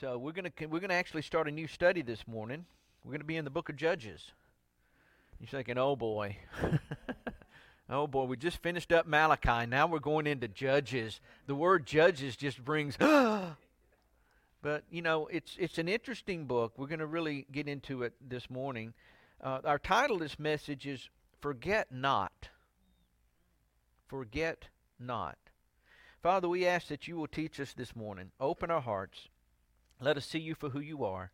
So we're going to we're going to actually start a new study this morning. We're going to be in the book of Judges. You're thinking, "Oh boy." oh boy, we just finished up Malachi. Now we're going into Judges. The word Judges just brings But you know, it's it's an interesting book. We're going to really get into it this morning. Uh, our title of this message is "Forget Not." Forget not. Father, we ask that you will teach us this morning. Open our hearts. Let us see you for who you are.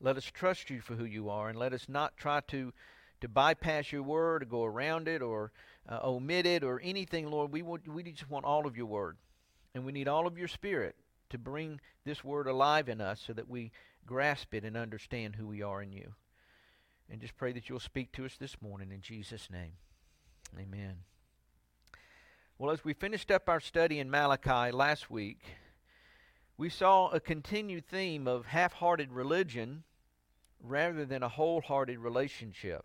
Let us trust you for who you are, and let us not try to to bypass your word, or go around it, or uh, omit it, or anything, Lord. We want, we just want all of your word, and we need all of your spirit to bring this word alive in us, so that we grasp it and understand who we are in you. And just pray that you'll speak to us this morning in Jesus' name. Amen. Well, as we finished up our study in Malachi last week, we saw a continued theme of half hearted religion rather than a wholehearted relationship.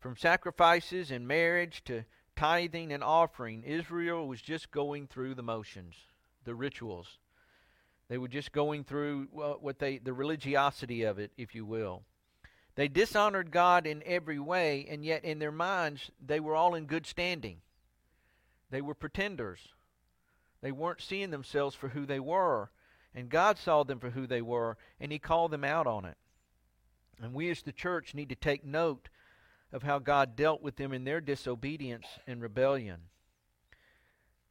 From sacrifices and marriage to tithing and offering, Israel was just going through the motions, the rituals. They were just going through uh, what they the religiosity of it, if you will. They dishonored God in every way, and yet in their minds they were all in good standing. They were pretenders. They weren't seeing themselves for who they were. And God saw them for who they were, and He called them out on it. And we as the church need to take note of how God dealt with them in their disobedience and rebellion.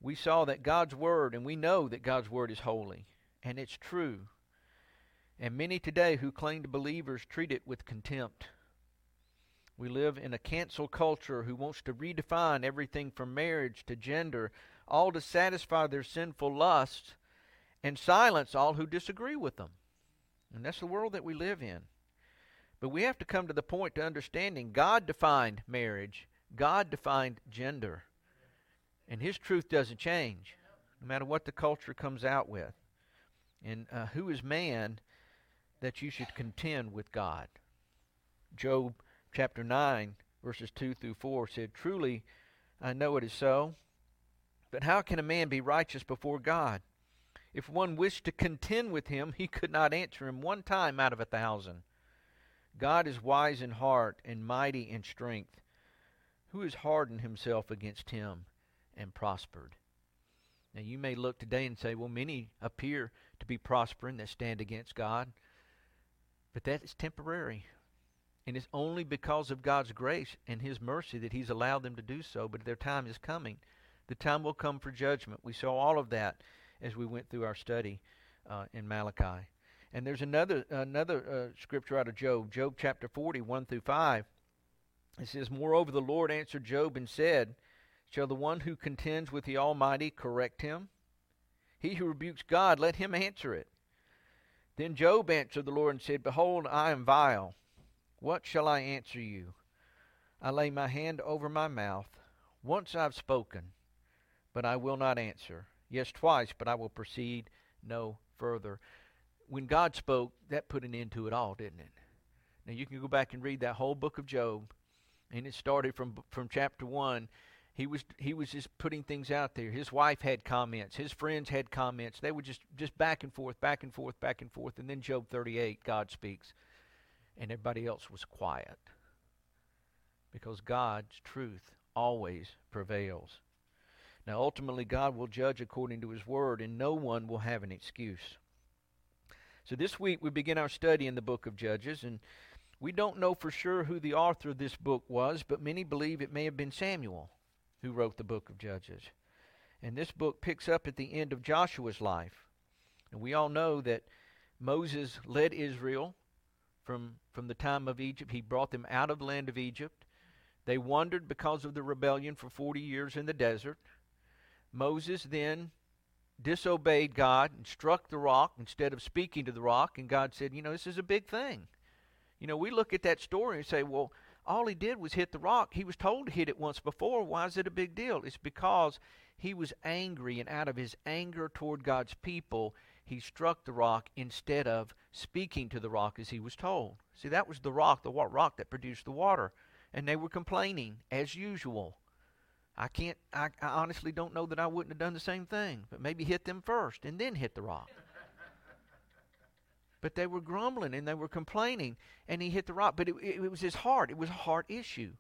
We saw that God's Word, and we know that God's Word is holy, and it's true. And many today who claim to believers treat it with contempt. We live in a cancel culture who wants to redefine everything from marriage to gender, all to satisfy their sinful lusts and silence all who disagree with them. And that's the world that we live in. But we have to come to the point to understanding God defined marriage, God defined gender. And His truth doesn't change, no matter what the culture comes out with. And uh, who is man that you should contend with God? Job chapter 9, verses 2 through 4 said, Truly, I know it is so. But how can a man be righteous before God? If one wished to contend with him, he could not answer him one time out of a thousand. God is wise in heart and mighty in strength. Who has hardened himself against him and prospered? Now you may look today and say, well, many appear to be prospering that stand against God. But that is temporary. And it's only because of God's grace and His mercy that He's allowed them to do so. But their time is coming. The time will come for judgment. We saw all of that as we went through our study uh, in Malachi. And there's another another uh, scripture out of Job, Job chapter 40, 1 through 5. It says, Moreover, the Lord answered Job and said, Shall the one who contends with the Almighty correct him? He who rebukes God, let him answer it. Then Job answered the Lord and said, Behold, I am vile. What shall I answer you? I lay my hand over my mouth. Once I've spoken, but I will not answer. Yes, twice, but I will proceed no further. When God spoke, that put an end to it all, didn't it? Now you can go back and read that whole book of Job, and it started from from chapter one. He was he was just putting things out there. His wife had comments. His friends had comments. They were just just back and forth, back and forth, back and forth. And then Job 38, God speaks and everybody else was quiet. Because God's truth always prevails. Now, ultimately, God will judge according to His Word, and no one will have an excuse. So, this week we begin our study in the book of Judges, and we don't know for sure who the author of this book was, but many believe it may have been Samuel who wrote the book of Judges. And this book picks up at the end of Joshua's life. And we all know that Moses led Israel from, from the time of Egypt. He brought them out of the land of Egypt. They wandered because of the rebellion for 40 years in the desert. Moses then disobeyed God and struck the rock instead of speaking to the rock, and God said, You know, this is a big thing. You know, we look at that story and say, Well, all he did was hit the rock. He was told to hit it once before. Why is it a big deal? It's because he was angry, and out of his anger toward God's people, he struck the rock instead of speaking to the rock as he was told. See, that was the rock, the rock that produced the water. And they were complaining, as usual. I can't, I, I honestly don't know that I wouldn't have done the same thing, but maybe hit them first and then hit the rock. But they were grumbling and they were complaining, and he hit the rock. But it, it, it was his heart. It was a heart issue.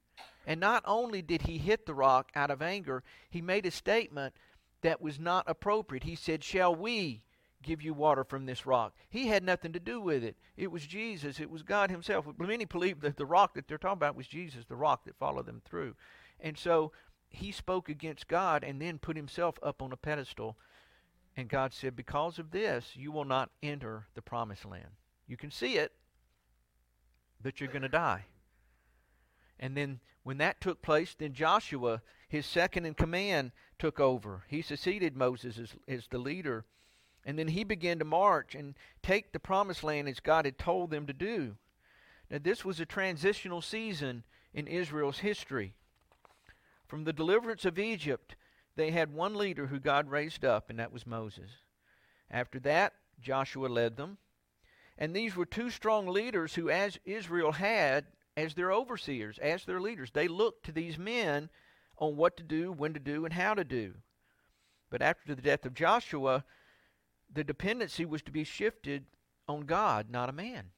And not only did he hit the rock out of anger, he made a statement that was not appropriate. He said, Shall we give you water from this rock? He had nothing to do with it. It was Jesus, it was God Himself. Many believe that the rock that they're talking about was Jesus, the rock that followed them through. And so he spoke against God and then put himself up on a pedestal. And God said, Because of this, you will not enter the promised land. You can see it, but you're going to die. And then when that took place, then Joshua, his second in command, took over. He succeeded Moses as, as the leader. And then he began to march and take the promised land as God had told them to do. Now, this was a transitional season in Israel's history. From the deliverance of Egypt, they had one leader who God raised up, and that was Moses. After that, Joshua led them. And these were two strong leaders who, as Israel had, as their overseers, as their leaders, they looked to these men on what to do, when to do, and how to do. But after the death of Joshua, the dependency was to be shifted on God, not a man.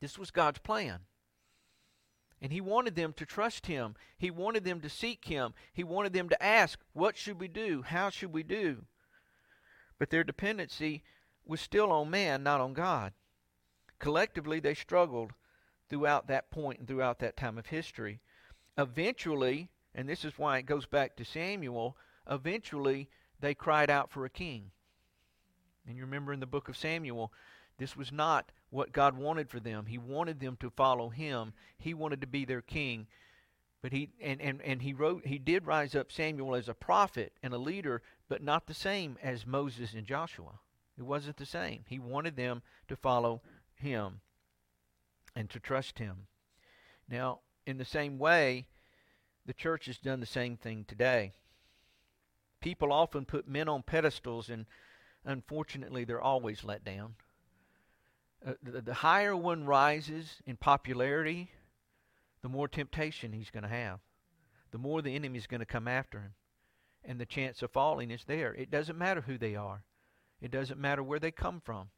This was God's plan. And he wanted them to trust him. He wanted them to seek him. He wanted them to ask, What should we do? How should we do? But their dependency was still on man, not on God. Collectively, they struggled throughout that point and throughout that time of history. Eventually, and this is why it goes back to Samuel, eventually they cried out for a king. And you remember in the book of Samuel, this was not what God wanted for them. He wanted them to follow him. He wanted to be their king. But he and, and, and he wrote he did rise up Samuel as a prophet and a leader, but not the same as Moses and Joshua. It wasn't the same. He wanted them to follow him and to trust him. Now, in the same way, the church has done the same thing today. People often put men on pedestals and unfortunately they're always let down. Uh, the, the higher one rises in popularity, the more temptation he's going to have. The more the enemy is going to come after him. And the chance of falling is there. It doesn't matter who they are, it doesn't matter where they come from.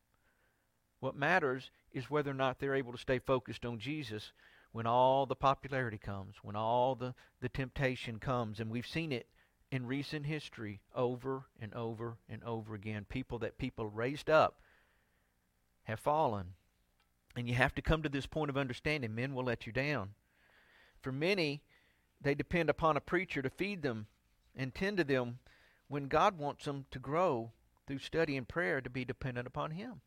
What matters is whether or not they're able to stay focused on Jesus when all the popularity comes, when all the, the temptation comes. And we've seen it in recent history over and over and over again. People that people raised up have fallen. And you have to come to this point of understanding men will let you down. For many, they depend upon a preacher to feed them and tend to them when God wants them to grow through study and prayer to be dependent upon Him.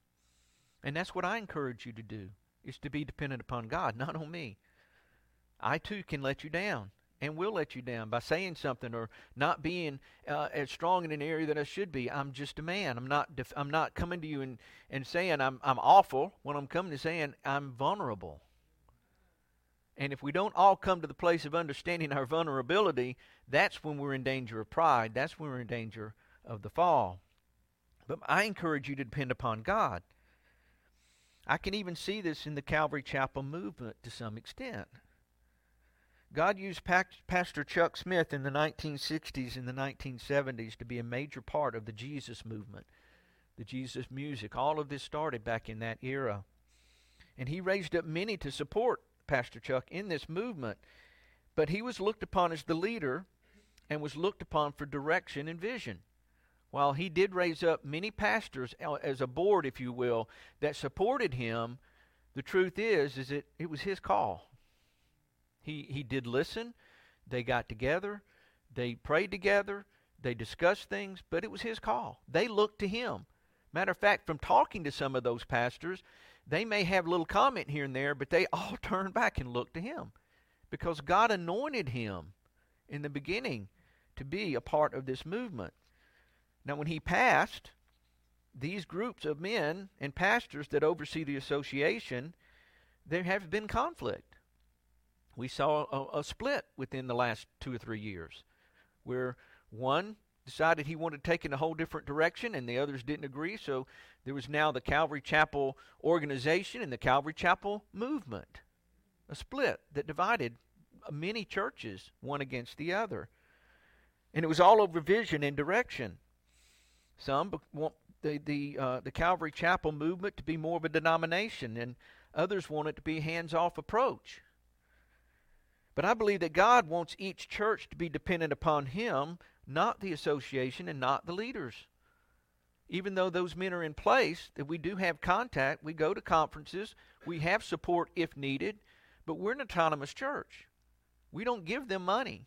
And that's what I encourage you to do, is to be dependent upon God, not on me. I too can let you down and will let you down by saying something or not being uh, as strong in an area that I should be. I'm just a man. I'm not. Def- I'm not coming to you and, and saying I'm I'm awful. When I'm coming to saying I'm vulnerable. And if we don't all come to the place of understanding our vulnerability, that's when we're in danger of pride. That's when we're in danger of the fall. But I encourage you to depend upon God. I can even see this in the Calvary Chapel movement to some extent. God used Pastor Chuck Smith in the 1960s and the 1970s to be a major part of the Jesus movement, the Jesus music. All of this started back in that era. And he raised up many to support Pastor Chuck in this movement. But he was looked upon as the leader and was looked upon for direction and vision. While he did raise up many pastors uh, as a board, if you will, that supported him, the truth is, is that it was his call. He, he did listen. They got together. They prayed together. They discussed things, but it was his call. They looked to him. Matter of fact, from talking to some of those pastors, they may have a little comment here and there, but they all turned back and looked to him because God anointed him in the beginning to be a part of this movement. Now, when he passed, these groups of men and pastors that oversee the association, there have been conflict we saw a, a, split within the last two or three years where one decided he wanted to take in a whole different direction and the others didn't agree. So there was now the Calvary Chapel organization and the Calvary Chapel movement, a split that divided many churches one against the other. And it was all over vision and direction. Some want the the uh, the Calvary Chapel movement to be more of a denomination, and others want it to be a hands-off approach. But I believe that God wants each church to be dependent upon Him, not the association and not the leaders. Even though those men are in place, that we do have contact, we go to conferences, we have support if needed, but we're an autonomous church. We don't give them money.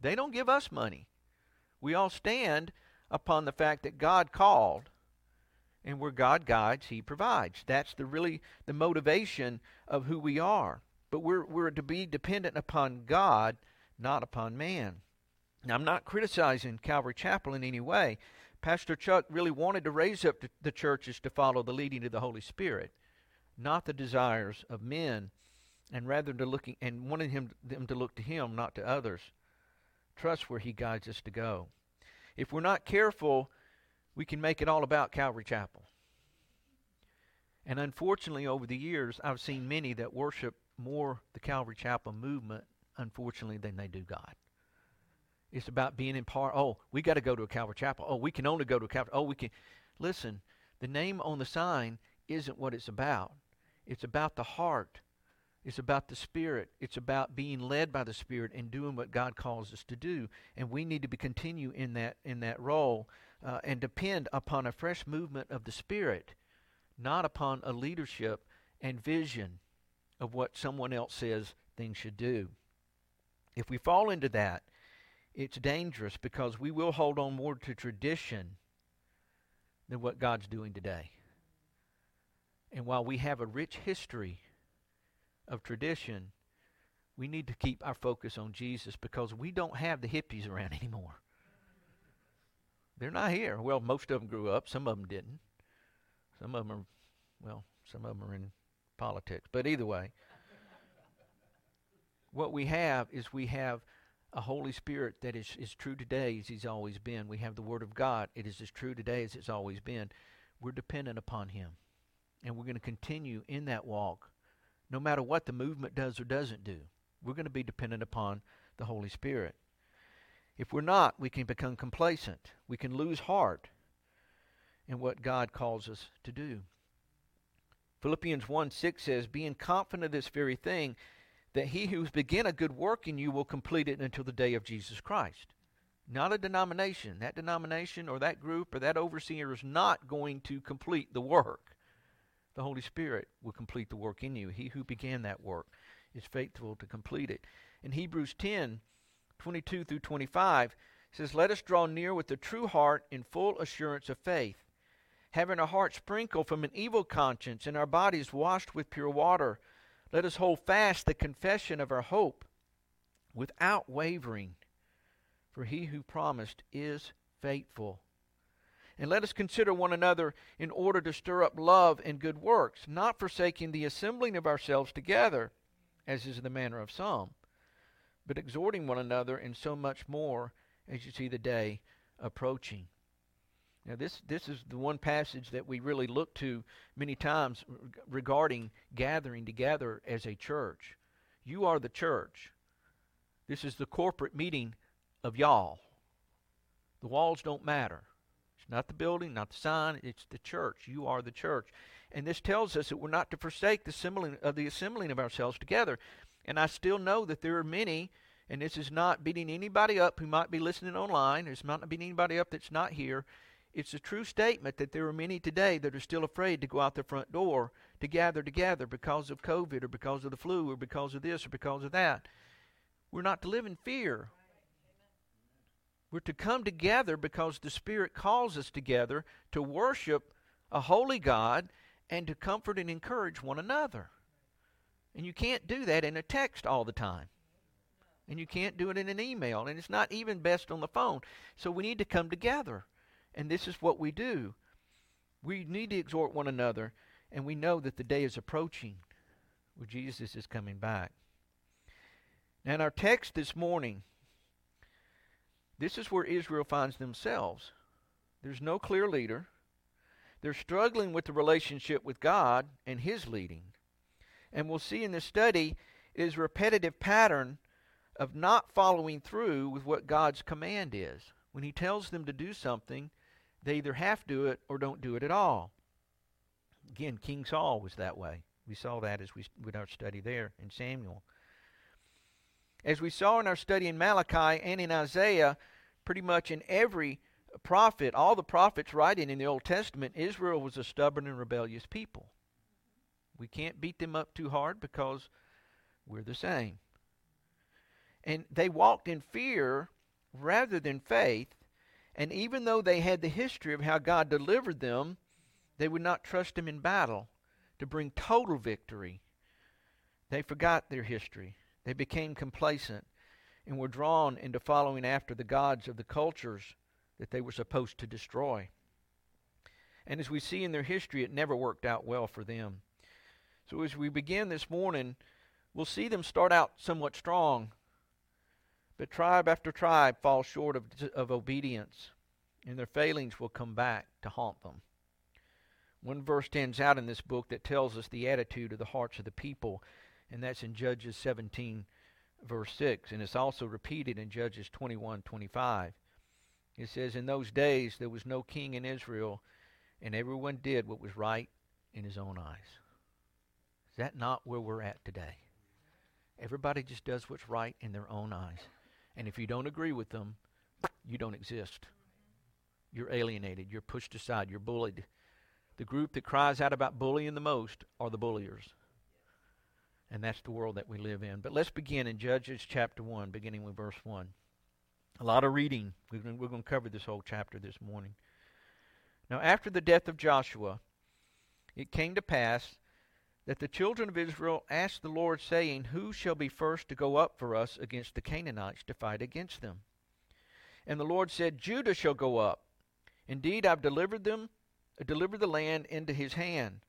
They don't give us money. We all stand upon the fact that God called and where God guides, He provides. That's the really the motivation of who we are. But we're we're to be dependent upon God, not upon man. Now, I'm not criticizing Calvary Chapel in any way. Pastor Chuck really wanted to raise up the churches to follow the leading of the Holy Spirit, not the desires of men, and rather to looking and wanting him them to look to Him, not to others. Trust where He guides us to go. If we're not careful, we can make it all about Calvary Chapel. And unfortunately, over the years, I've seen many that worship more the Calvary Chapel movement, unfortunately, than they do God. It's about being in part. Oh, we got to go to a Calvary Chapel. Oh, we can only go to a Calvary. Oh, we can. Listen, the name on the sign isn't what it's about. It's about the heart. It's about the Spirit. It's about being led by the Spirit and doing what God calls us to do. And we need to be continue in that in that role uh, and depend upon a fresh movement of the Spirit, not upon a leadership and vision of what someone else says things should do. If we fall into that, it's dangerous because we will hold on more to tradition than what God's doing today. And while we have a rich history of tradition, we need to keep our focus on Jesus because we don't have the hippies around anymore. They're not here. Well, most of them grew up. Some of them didn't. Some of them are, well, some of them are in politics. But either way, what we have is we have a Holy Spirit that is, is true today as He's always been. We have the Word of God. It is as true today as it's always been. We're dependent upon Him. And we're going to continue in that walk no matter what the movement does or doesn't do. We're going to be dependent upon the Holy Spirit. If we're not, we can become complacent. We can lose heart in what God calls us to do. Philippians 1 6 says, Being confident of this very thing, that he who's begun a good work in you will complete it until the day of Jesus Christ. Not a denomination. That denomination or that group or that overseer is not going to complete the work. The Holy Spirit will complete the work in you. He who began that work is faithful to complete it. In Hebrews 10, 22 through 25 says, Let us draw near with a true heart in full assurance of faith, having our hearts sprinkled from an evil conscience and our bodies washed with pure water. Let us hold fast the confession of our hope without wavering, for he who promised is faithful. And let us consider one another in order to stir up love and good works, not forsaking the assembling of ourselves together, as is the manner of some but exhorting one another, and so much more as you see the day approaching. Now, this, this is the one passage that we really look to many times regarding gathering together as a church. You are the church. This is the corporate meeting of y'all. The walls don't matter. It's not the building, not the sign, it's the church. You are the church. And this tells us that we're not to forsake the assembling of the assembling of ourselves together. And I still know that there are many, and this is not beating anybody up who might be listening online. It's not beating anybody up that's not here. It's a true statement that there are many today that are still afraid to go out the front door to gather together because of COVID or because of the flu or because of this or because of that. We're not to live in fear. We're to come together because the Spirit calls us together to worship a holy God and to comfort and encourage one another. And you can't do that in a text all the time. And you can't do it in an email. And it's not even best on the phone. So we need to come together. And this is what we do. We need to exhort one another. And we know that the day is approaching where Jesus is coming back. Now, in our text this morning, this is where Israel finds themselves. There's no clear leader. They're struggling with the relationship with God and His leading. And we'll see in this study is a repetitive pattern of not following through with what God's command is. When He tells them to do something, they either half do it or don't do it at all. Again, King Saul was that way. We saw that as we with our study there in Samuel. As we saw in our study in Malachi and in Isaiah, pretty much in every prophet, all the prophets writing in the Old Testament, Israel was a stubborn and rebellious people. We can't beat them up too hard because we're the same. And they walked in fear rather than faith. And even though they had the history of how God delivered them, they would not trust Him in battle to bring total victory. They forgot their history. They became complacent and were drawn into following after the gods of the cultures that they were supposed to destroy. And as we see in their history, it never worked out well for them. So as we begin this morning, we'll see them start out somewhat strong, but tribe after tribe falls short of, of obedience, and their failings will come back to haunt them. One verse stands out in this book that tells us the attitude of the hearts of the people and that's in Judges 17, verse 6. And it's also repeated in Judges 21, 25. It says, In those days there was no king in Israel, and everyone did what was right in his own eyes. Is that not where we're at today? Everybody just does what's right in their own eyes. And if you don't agree with them, you don't exist. You're alienated. You're pushed aside. You're bullied. The group that cries out about bullying the most are the bulliers. And that's the world that we live in. But let's begin in Judges chapter 1, beginning with verse 1. A lot of reading. We're going, we're going to cover this whole chapter this morning. Now, after the death of Joshua, it came to pass that the children of Israel asked the Lord, saying, Who shall be first to go up for us against the Canaanites to fight against them? And the Lord said, Judah shall go up. Indeed, I've delivered them, uh, delivered the land into his hand.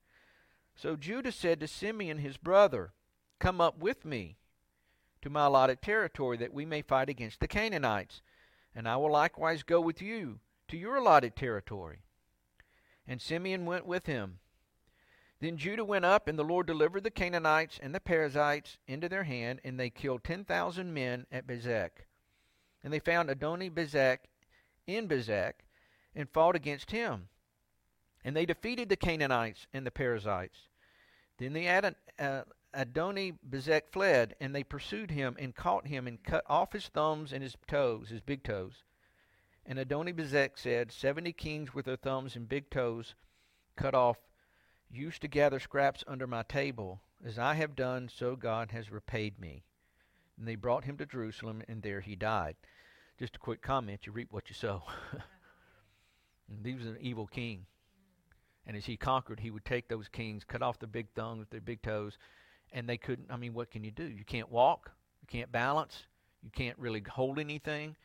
So Judah said to Simeon his brother, Come up with me to my allotted territory, that we may fight against the Canaanites. And I will likewise go with you to your allotted territory. And Simeon went with him. Then Judah went up, and the Lord delivered the Canaanites and the Perizzites into their hand, and they killed ten thousand men at Bezek. And they found Adoni Bezek in Bezek, and fought against him. And they defeated the Canaanites and the Perizzites. Then the uh, Adoni Bezek fled, and they pursued him and caught him and cut off his thumbs and his toes, his big toes. And Adoni Bezek said, Seventy kings with their thumbs and big toes cut off used to gather scraps under my table. As I have done, so God has repaid me. And they brought him to Jerusalem, and there he died. Just a quick comment you reap what you sow. he was an evil king. And as he conquered, he would take those kings, cut off their big thumbs, their big toes, and they couldn't. I mean, what can you do? You can't walk, you can't balance, you can't really hold anything,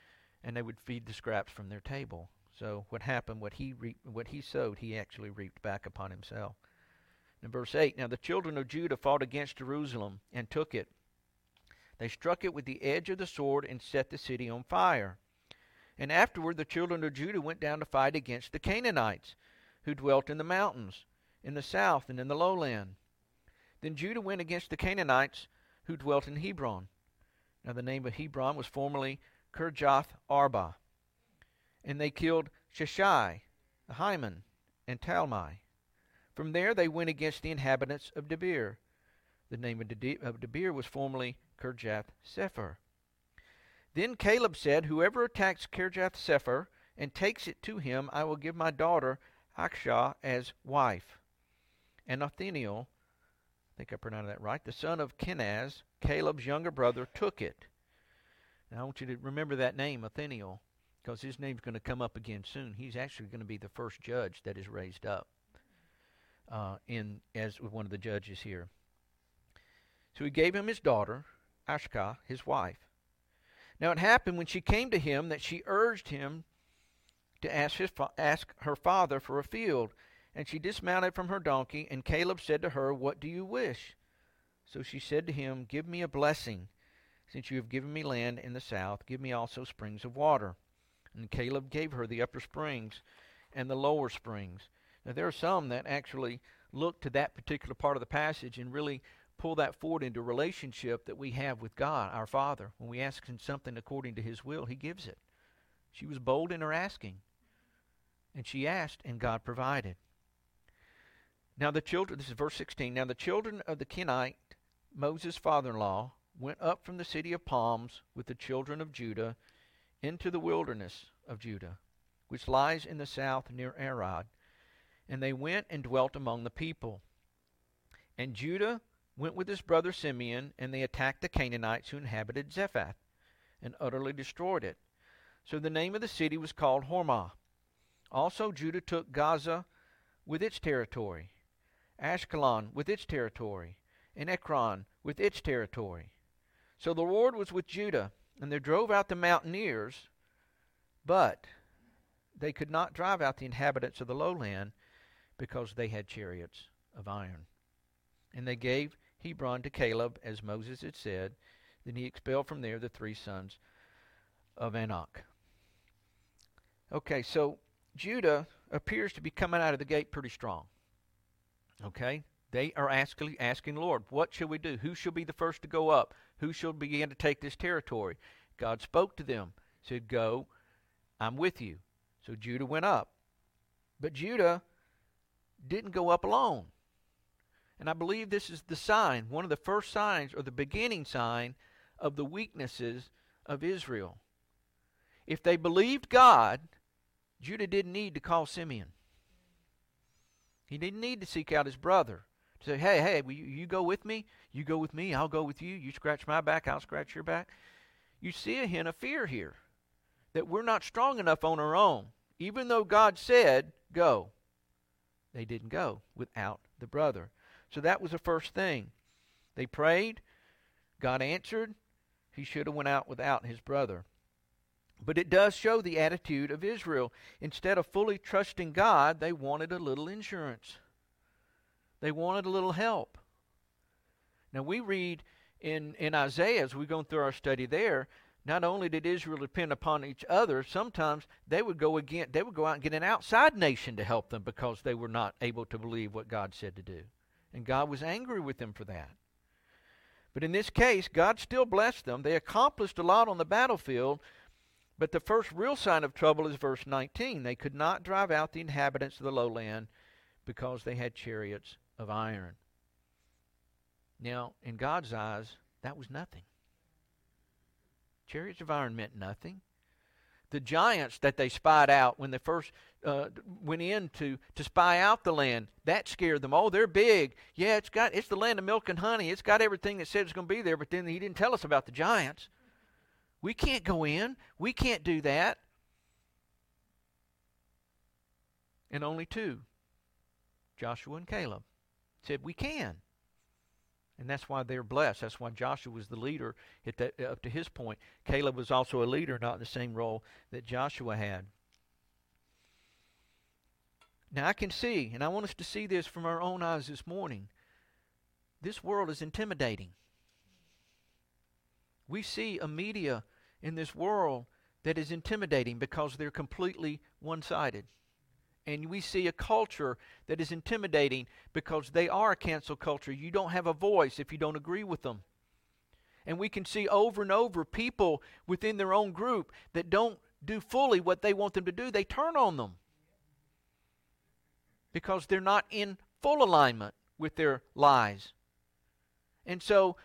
and they would feed the scraps from their table. So what happened? What he reaped, what he sowed, he actually reaped back upon himself. In verse eight, now the children of Judah fought against Jerusalem and took it. They struck it with the edge of the sword and set the city on fire. And afterward the children of Judah went down to fight against the Canaanites, who dwelt in the mountains, in the south and in the lowland. Then Judah went against the Canaanites who dwelt in Hebron. Now the name of Hebron was formerly Kirjath Arba. And they killed Sheshai, Ahiman, and Talmai. From there they went against the inhabitants of Debir. The name of Debir was formerly Kirjath Sepher. Then Caleb said, Whoever attacks Kirjath Sepher and takes it to him, I will give my daughter Achsah as wife. And Othniel I think I pronounced that right, the son of Kenaz, Caleb's younger brother, took it. Now I want you to remember that name, Othniel, because his name's going to come up again soon. He's actually going to be the first judge that is raised up uh, in as one of the judges here. So he gave him his daughter, Achsah, his wife. Now it happened when she came to him that she urged him to ask, his fa- ask her father for a field. And she dismounted from her donkey, and Caleb said to her, What do you wish? So she said to him, Give me a blessing. Since you have given me land in the south, give me also springs of water. And Caleb gave her the upper springs and the lower springs. Now, there are some that actually look to that particular part of the passage and really pull that forward into relationship that we have with God, our Father. When we ask Him something according to His will, He gives it. She was bold in her asking. And she asked, and God provided. Now the children, this is verse 16. Now the children of the Kenite, Moses' father in law, went up from the city of palms with the children of Judah into the wilderness of Judah, which lies in the south near Arad. And they went and dwelt among the people. And Judah went with his brother Simeon, and they attacked the Canaanites who inhabited Zephath, and utterly destroyed it. So the name of the city was called Hormah. Also Judah took Gaza with its territory, Ashkelon with its territory, and Ekron with its territory. So the Lord was with Judah, and they drove out the mountaineers, but they could not drive out the inhabitants of the lowland because they had chariots of iron. And they gave Hebron to Caleb, as Moses had said. Then he expelled from there the three sons of Anak. Okay, so Judah appears to be coming out of the gate pretty strong. Okay? They are asking, asking Lord, what shall we do? Who shall be the first to go up? Who shall begin to take this territory? God spoke to them, said, Go, I'm with you. So Judah went up. But Judah didn't go up alone. And I believe this is the sign, one of the first signs, or the beginning sign, of the weaknesses of Israel. If they believed God, Judah didn't need to call Simeon. He didn't need to seek out his brother to say, hey, hey, you, you go with me? You go with me, I'll go with you. You scratch my back, I'll scratch your back. You see a hint of fear here that we're not strong enough on our own. Even though God said, go, they didn't go without the brother. So that was the first thing. They prayed, God answered. He should have went out without his brother. But it does show the attitude of Israel. Instead of fully trusting God, they wanted a little insurance. They wanted a little help. Now we read in, in Isaiah, as we're going through our study there, not only did Israel depend upon each other, sometimes they would go again they would go out and get an outside nation to help them because they were not able to believe what God said to do. And God was angry with them for that. But in this case, God still blessed them. They accomplished a lot on the battlefield, but the first real sign of trouble is verse 19. They could not drive out the inhabitants of the lowland because they had chariots of iron. Now, in God's eyes, that was nothing. Chariots of iron meant nothing. The giants that they spied out when they first uh, went in to, to spy out the land, that scared them. Oh, they're big. Yeah, it's got it's the land of milk and honey. It's got everything that said it's going to be there. But then he didn't tell us about the giants. We can't go in. We can't do that. And only two, Joshua and Caleb, said we can. And that's why they're blessed. That's why Joshua was the leader at that, up to his point. Caleb was also a leader, not in the same role that Joshua had. Now I can see, and I want us to see this from our own eyes this morning. This world is intimidating. We see a media in this world that is intimidating because they're completely one sided. And we see a culture that is intimidating because they are a cancel culture. You don't have a voice if you don't agree with them. And we can see over and over people within their own group that don't do fully what they want them to do. They turn on them because they're not in full alignment with their lies. And so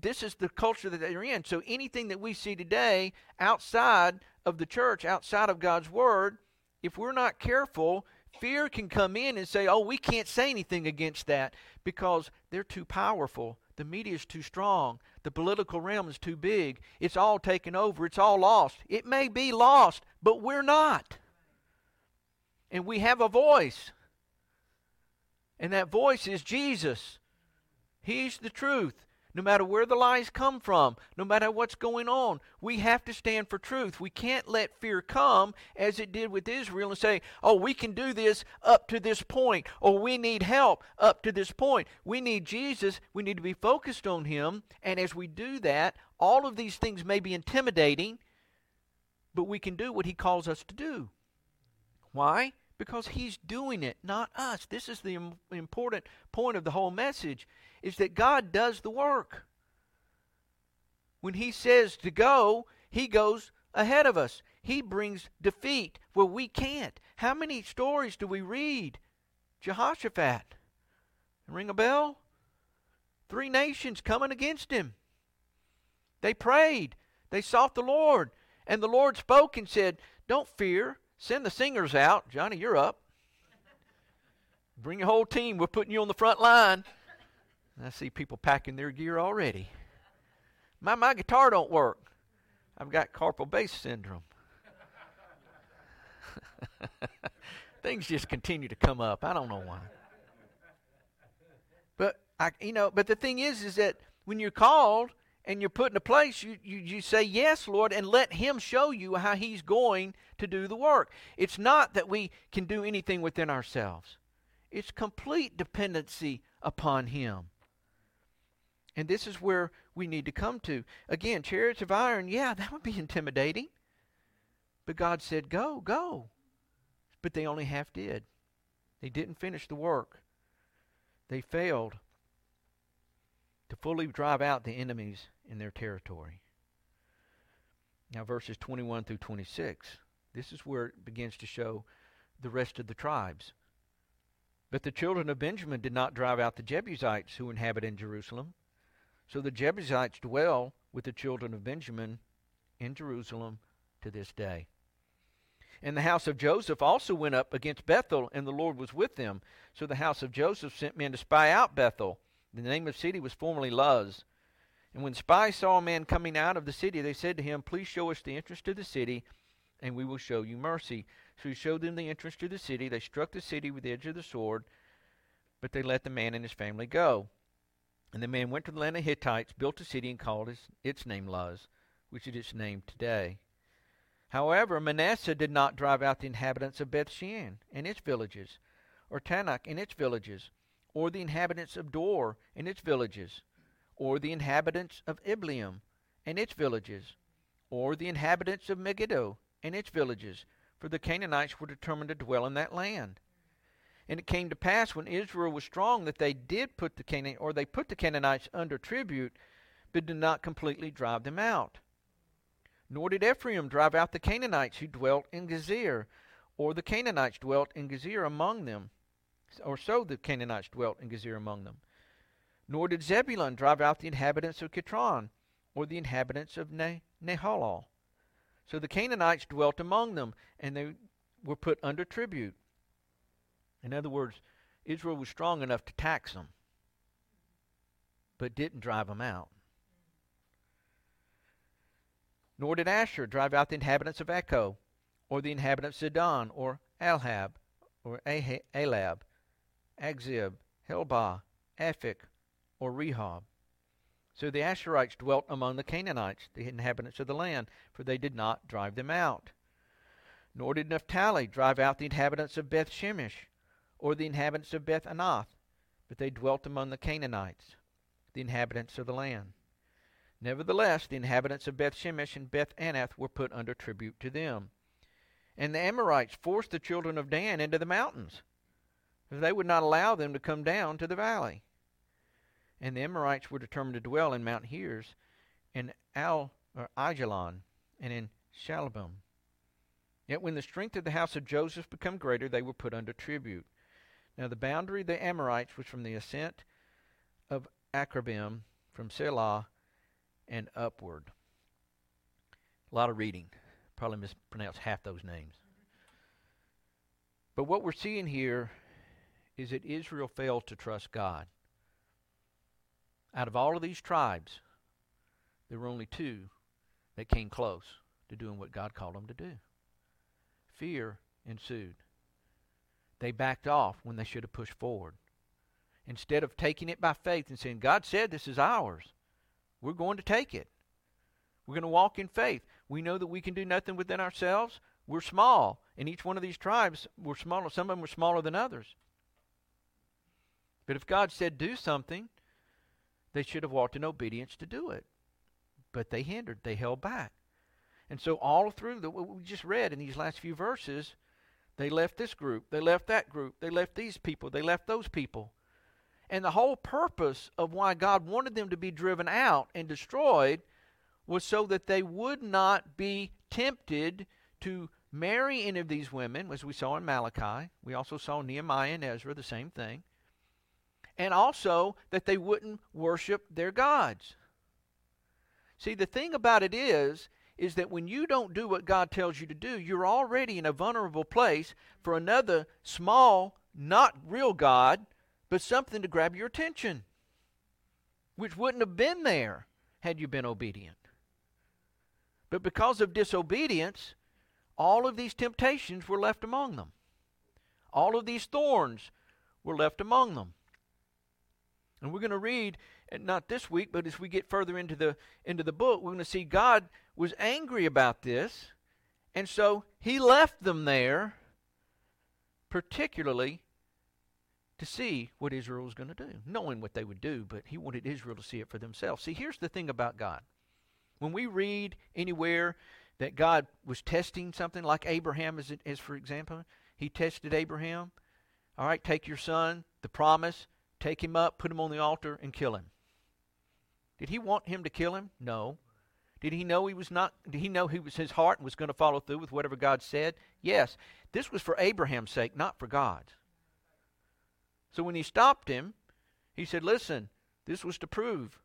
this is the culture that they're in. So anything that we see today outside of the church, outside of God's Word, if we're not careful, fear can come in and say, oh, we can't say anything against that because they're too powerful. The media is too strong. The political realm is too big. It's all taken over. It's all lost. It may be lost, but we're not. And we have a voice. And that voice is Jesus. He's the truth no matter where the lies come from, no matter what's going on. We have to stand for truth. We can't let fear come as it did with Israel and say, oh, we can do this up to this point, or we need help up to this point. We need Jesus. We need to be focused on Him. And as we do that, all of these things may be intimidating, but we can do what He calls us to do. Why? Because He's doing it, not us. This is the important point of the whole message is that God does the work. When He says to go, He goes ahead of us. He brings defeat where we can't. How many stories do we read? Jehoshaphat. Ring a bell? Three nations coming against him. They prayed. They sought the Lord. And the Lord spoke and said, Don't fear. Send the singers out. Johnny, you're up. Bring your whole team. We're putting you on the front line. I see people packing their gear already. My, my guitar don't work. I've got carpal bass syndrome. Things just continue to come up. I don't know why. But I, you know, but the thing is, is that when you're called and you're put in a place, you, you, you say, Yes, Lord, and let Him show you how He's going to do the work. It's not that we can do anything within ourselves, it's complete dependency upon Him. And this is where we need to come to. Again, chariots of iron, yeah, that would be intimidating. But God said, Go, go. But they only half did. They didn't finish the work. They failed to fully drive out the enemies in their territory. Now, verses 21 through 26, this is where it begins to show the rest of the tribes. But the children of Benjamin did not drive out the Jebusites who inhabit in Jerusalem. So the Jebusites dwell with the children of Benjamin in Jerusalem to this day. And the house of Joseph also went up against Bethel, and the Lord was with them. So the house of Joseph sent men to spy out Bethel. The name of the city was formerly Luz. And when spies saw a man coming out of the city, they said to him, Please show us the entrance to the city, and we will show you mercy. So he showed them the entrance to the city. They struck the city with the edge of the sword, but they let the man and his family go. And the man went to the land of Hittites, built a city, and called its, its name Luz, which is its name today. However, Manasseh did not drive out the inhabitants of Bethshean and its villages, or Taanach and its villages, or the inhabitants of Dor and its villages, or the inhabitants of Ibleam and its villages, or the inhabitants of Megiddo and its villages, for the Canaanites were determined to dwell in that land. And it came to pass when Israel was strong that they did put the Canaan or they put the Canaanites under tribute, but did not completely drive them out. Nor did Ephraim drive out the Canaanites who dwelt in Gezer, or the Canaanites dwelt in Gezer among them, or so the Canaanites dwelt in Gezer among them. Nor did Zebulun drive out the inhabitants of Kitron, or the inhabitants of Nahalal. So the Canaanites dwelt among them, and they were put under tribute. In other words, Israel was strong enough to tax them, but didn't drive them out. Nor did Asher drive out the inhabitants of Acco, or the inhabitants of Sidon, or Alhab, or Alab, Agzib, Helbah, Aphik, or Rehob. So the Asherites dwelt among the Canaanites, the inhabitants of the land, for they did not drive them out. Nor did Naphtali drive out the inhabitants of Beth Shemesh, or the inhabitants of Beth Anath, but they dwelt among the Canaanites, the inhabitants of the land. Nevertheless, the inhabitants of Beth Shemesh and Beth Anath were put under tribute to them. And the Amorites forced the children of Dan into the mountains, for they would not allow them to come down to the valley. And the Amorites were determined to dwell in Mount Heres, in Al or Aijalon, and in Shaalbim. Yet when the strength of the house of Joseph became greater, they were put under tribute. Now the boundary of the Amorites was from the ascent of Akrabim, from Sela, and upward. A lot of reading. Probably mispronounced half those names. But what we're seeing here is that Israel failed to trust God. Out of all of these tribes, there were only two that came close to doing what God called them to do. Fear ensued. They backed off when they should have pushed forward. Instead of taking it by faith and saying, God said this is ours, we're going to take it. We're going to walk in faith. We know that we can do nothing within ourselves. We're small. In each one of these tribes, we're smaller. Some of them were smaller than others. But if God said do something, they should have walked in obedience to do it. But they hindered, they held back. And so all through the, what we just read in these last few verses, they left this group, they left that group, they left these people, they left those people. And the whole purpose of why God wanted them to be driven out and destroyed was so that they would not be tempted to marry any of these women, as we saw in Malachi. We also saw Nehemiah and Ezra, the same thing. And also that they wouldn't worship their gods. See, the thing about it is, is that when you don't do what God tells you to do, you're already in a vulnerable place for another small, not real God, but something to grab your attention, which wouldn't have been there had you been obedient. But because of disobedience, all of these temptations were left among them. All of these thorns were left among them. And we're going to read, not this week, but as we get further into the into the book, we're going to see God was angry about this, and so he left them there particularly to see what Israel was going to do, knowing what they would do, but he wanted Israel to see it for themselves. See, here's the thing about God. When we read anywhere that God was testing something, like Abraham, as, as for example, he tested Abraham. All right, take your son, the promise, take him up, put him on the altar, and kill him. Did he want him to kill him? No. Did he know he was not did he know he was his heart and was going to follow through with whatever God said? Yes. This was for Abraham's sake, not for God's. So when he stopped him, he said, Listen, this was to prove.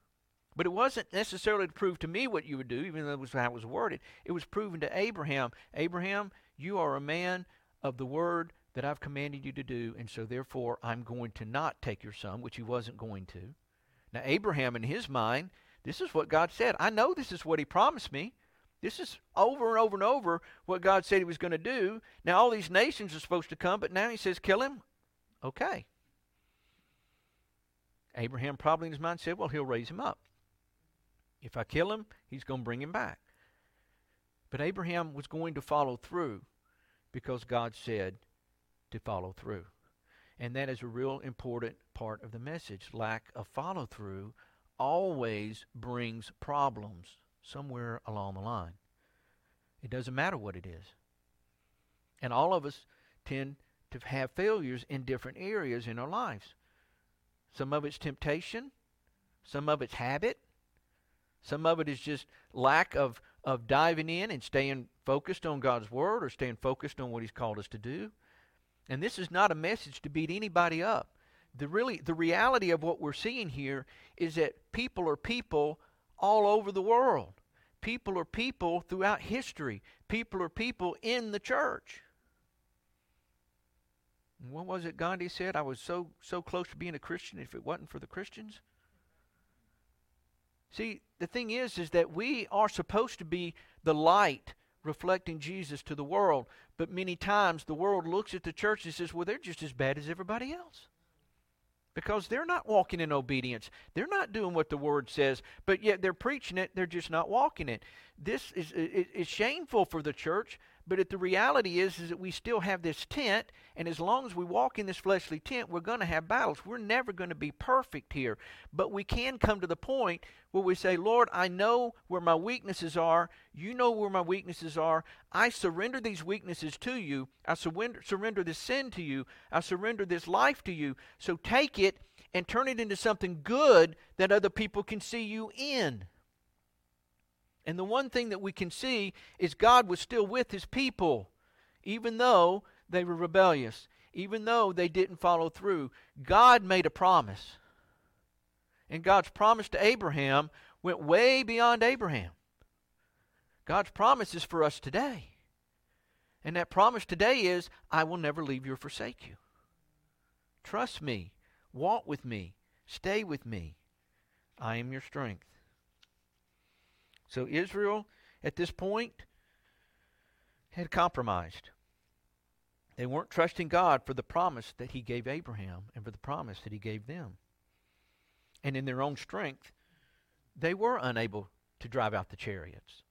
But it wasn't necessarily to prove to me what you would do, even though that was how it was worded. It was proven to Abraham Abraham, you are a man of the word that I've commanded you to do, and so therefore I'm going to not take your son, which he wasn't going to. Now, Abraham, in his mind, this is what God said. I know this is what he promised me. This is over and over and over what God said he was going to do. Now, all these nations are supposed to come, but now he says, kill him? Okay. Abraham probably in his mind said, Well, he'll raise him up. If I kill him, he's going to bring him back. But Abraham was going to follow through because God said to follow through. And that is a real important part of the message. Lack of follow through always brings problems somewhere along the line. It doesn't matter what it is. And all of us tend to have failures in different areas in our lives. Some of it's temptation. Some of it's habit. Some of it is just lack of, of diving in and staying focused on God's Word or staying focused on what He's called us to do. And this is not a message to beat anybody up. The really the reality of what we're seeing here is that people are people all over the world. People are people throughout history. People are people in the church. What was it Gandhi said? I was so so close to being a Christian if it wasn't for the Christians. See, the thing is is that we are supposed to be the light reflecting Jesus to the world, but many times the world looks at the church and says, "Well, they're just as bad as everybody else." Because they're not walking in obedience. They're not doing what the word says, but yet they're preaching it, they're just not walking it. This is, is shameful for the church but if the reality is, is that we still have this tent, and as long as we walk in this fleshly tent, we're going to have battles. We're never going to be perfect here. But we can come to the point where we say, Lord, I know where my weaknesses are. You know where my weaknesses are. I surrender these weaknesses to you. I surrender, surrender this sin to you. I surrender this life to you. So take it and turn it into something good that other people can see you in. And the one thing that we can see is God was still with his people, even though they were rebellious, even though they didn't follow through. God made a promise. And God's promise to Abraham went way beyond Abraham. God's promise is for us today. And that promise today is I will never leave you or forsake you. Trust me. Walk with me. Stay with me. I am your strength. So Israel, at this point, had compromised. They weren't trusting God for the promise that He gave Abraham and for the promise that He gave them. And in their own strength, they were unable to drive out the chariots.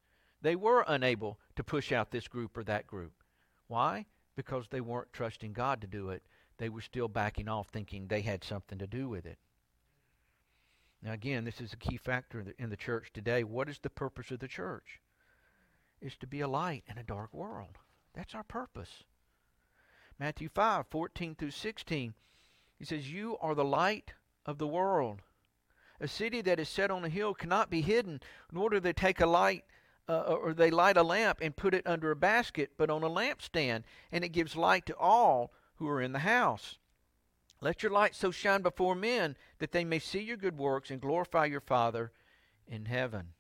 They were unable to push out this group or that group. Why? Because they weren't trusting God to do it. They were still backing off, thinking they had something to do with it. Now, again, this is a key factor in the, in the church today. What is the purpose of the church? Is to be a light in a dark world. That's our purpose. Matthew 5 14 through 16. He says, You are the light of the world. A city that is set on a hill cannot be hidden, nor do they take a light uh, or they light a lamp and put it under a basket, but on a lampstand, and it gives light to all who are in the house. Let your light so shine before men that they may see your good works and glorify your Father in heaven.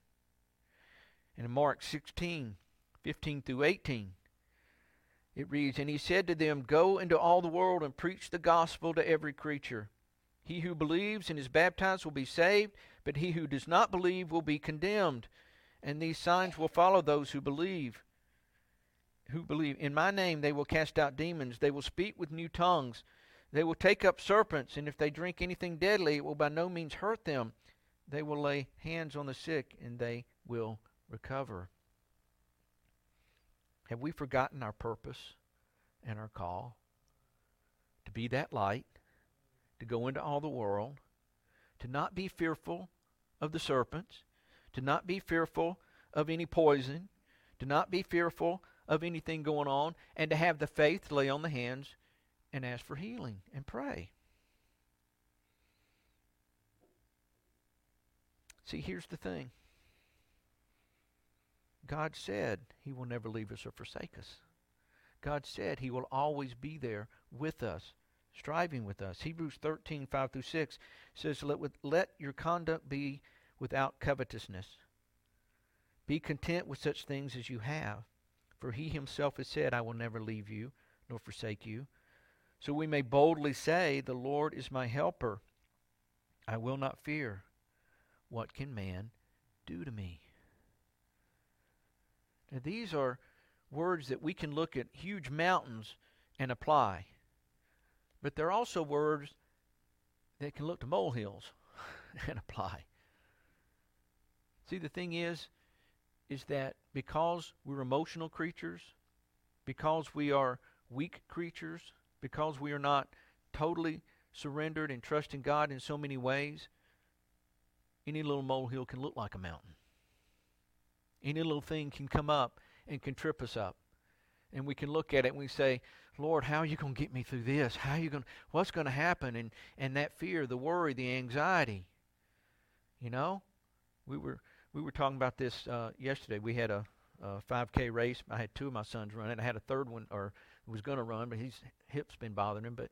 And in Mark 16, 15 through 18, it reads, And he said to them, Go into all the world and preach the gospel to every creature. He who believes and is baptized will be saved, but he who does not believe will be condemned. And these signs will follow those who believe. Who believe. In my name they will cast out demons. They will speak with new tongues. They will take up serpents, and if they drink anything deadly, it will by no means hurt them. They will lay hands on the sick, and they will recover. Have we forgotten our purpose and our call? To be that light, to go into all the world, to not be fearful of the serpents, to not be fearful of any poison, to not be fearful of anything going on, and to have the faith to lay on the hands and ask for healing and pray. See, here's the thing God said He will never leave us or forsake us. God said He will always be there with us, striving with us. Hebrews 13, 5 through 6 says, Let, with, let your conduct be without covetousness. Be content with such things as you have. For He Himself has said, I will never leave you nor forsake you. So we may boldly say, The Lord is my helper. I will not fear. What can man do to me? Now, these are words that we can look at huge mountains and apply. But they're also words that can look to molehills and apply. See, the thing is, is that because we're emotional creatures, because we are weak creatures, because we are not totally surrendered and trusting God in so many ways, any little molehill can look like a mountain. Any little thing can come up and can trip us up. And we can look at it and we say, Lord, how are you going to get me through this? How are you going what's going to happen? And and that fear, the worry, the anxiety. You know? We were we were talking about this uh, yesterday. We had a, a 5K race. I had two of my sons run it. I had a third one, or was going to run, but his hip's been bothering him. But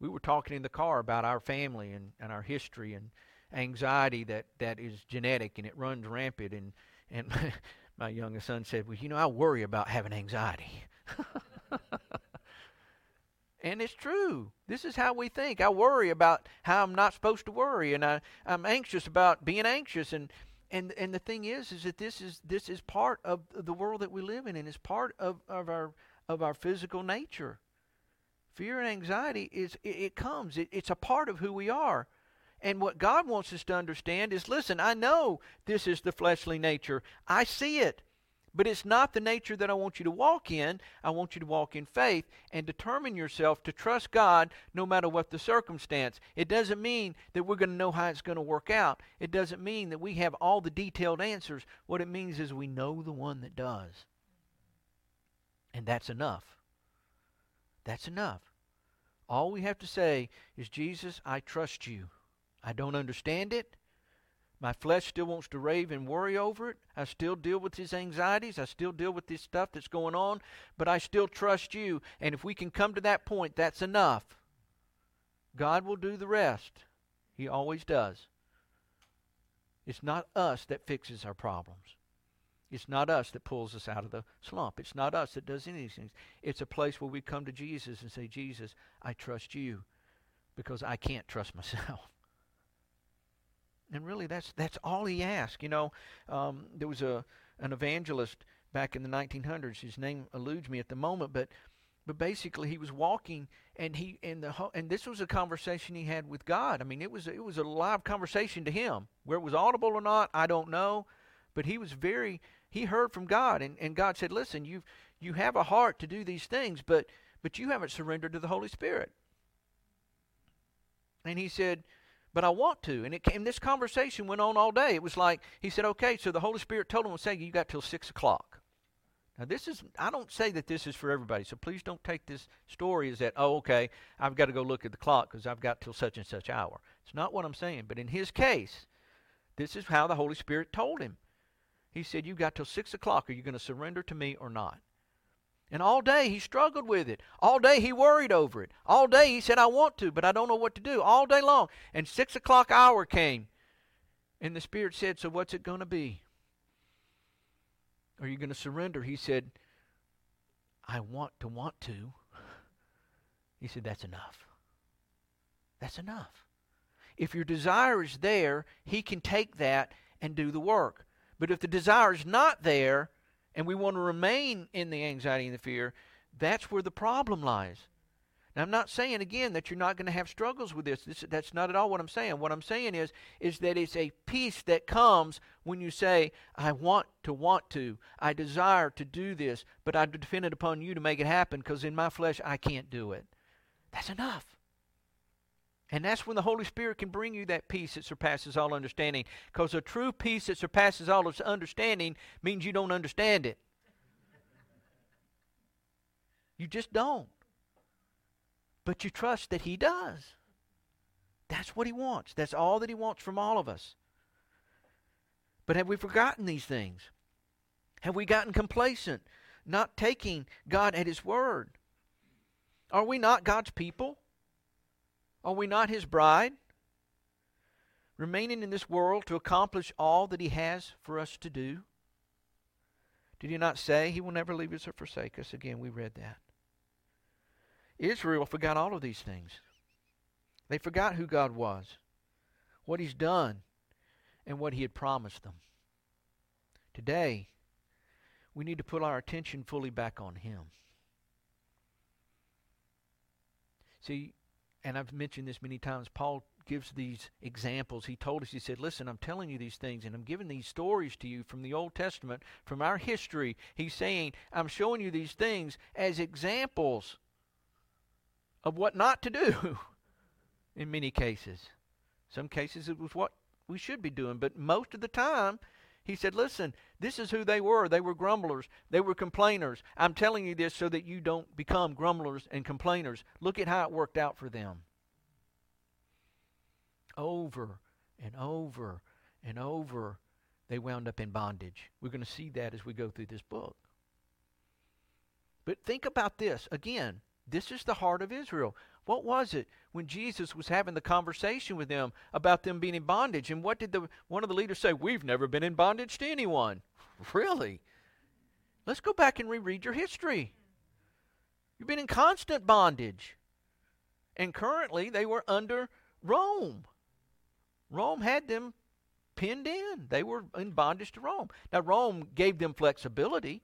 we were talking in the car about our family and, and our history and anxiety that, that is genetic and it runs rampant. And and my, my youngest son said, Well, you know, I worry about having anxiety. and it's true. This is how we think. I worry about how I'm not supposed to worry, and I, I'm anxious about being anxious. And, and, and the thing is, is that this is, this is part of the world that we live in, and it's part of, of, our, of our physical nature. Fear and anxiety is it, it comes. It, it's a part of who we are. And what God wants us to understand is listen, I know this is the fleshly nature. I see it. But it's not the nature that I want you to walk in. I want you to walk in faith and determine yourself to trust God no matter what the circumstance. It doesn't mean that we're going to know how it's going to work out. It doesn't mean that we have all the detailed answers. What it means is we know the one that does. And that's enough. That's enough. All we have to say is, Jesus, I trust you. I don't understand it. My flesh still wants to rave and worry over it. I still deal with these anxieties. I still deal with this stuff that's going on, but I still trust you. And if we can come to that point, that's enough. God will do the rest. He always does. It's not us that fixes our problems. It's not us that pulls us out of the slump. It's not us that does any of these things. It's a place where we come to Jesus and say, Jesus, I trust you because I can't trust myself. And really, that's that's all he asked. You know, um, there was a an evangelist back in the 1900s. His name eludes me at the moment, but but basically he was walking and he and the and this was a conversation he had with God. I mean, it was it was a live conversation to him. Where it was audible or not, I don't know, but he was very he heard from God and and God said, "Listen, you you have a heart to do these things, but but you haven't surrendered to the Holy Spirit." And he said, but I want to. And it came, this conversation went on all day. It was like he said, okay, so the Holy Spirit told him, say you got till six o'clock. Now this is I don't say that this is for everybody, so please don't take this story as that, oh, okay, I've got to go look at the clock because I've got till such and such hour. It's not what I'm saying. But in his case, this is how the Holy Spirit told him. He said, You've got till 6 o'clock. Are you going to surrender to me or not? And all day he struggled with it. All day he worried over it. All day he said, I want to, but I don't know what to do. All day long. And 6 o'clock hour came. And the Spirit said, So what's it going to be? Are you going to surrender? He said, I want to want to. He said, That's enough. That's enough. If your desire is there, He can take that and do the work. But if the desire is not there, and we want to remain in the anxiety and the fear, that's where the problem lies. Now, I'm not saying again that you're not going to have struggles with this. this. That's not at all what I'm saying. What I'm saying is, is that it's a peace that comes when you say, "I want to want to, I desire to do this, but I depend upon you to make it happen because in my flesh I can't do it." That's enough. And that's when the Holy Spirit can bring you that peace that surpasses all understanding. Because a true peace that surpasses all understanding means you don't understand it. You just don't but you trust that He does. That's what He wants. That's all that He wants from all of us. But have we forgotten these things? Have we gotten complacent, not taking God at His word? Are we not God's people? Are we not His bride? Remaining in this world to accomplish all that He has for us to do? Did He not say He will never leave us or forsake us? Again, we read that. Israel forgot all of these things. They forgot who God was, what He's done, and what He had promised them. Today, we need to put our attention fully back on Him. See, and I've mentioned this many times, Paul gives these examples. He told us, he said, Listen, I'm telling you these things, and I'm giving these stories to you from the Old Testament, from our history. He's saying, I'm showing you these things as examples of what not to do in many cases. Some cases it was what we should be doing, but most of the time, he said, Listen, this is who they were. They were grumblers, they were complainers. I'm telling you this so that you don't become grumblers and complainers. Look at how it worked out for them. Over and over and over, they wound up in bondage. We're going to see that as we go through this book. But think about this again. This is the heart of Israel. What was it when Jesus was having the conversation with them about them being in bondage? And what did the one of the leaders say? We've never been in bondage to anyone. Really? Let's go back and reread your history. You've been in constant bondage. And currently they were under Rome. Rome had them pinned in. They were in bondage to Rome. Now Rome gave them flexibility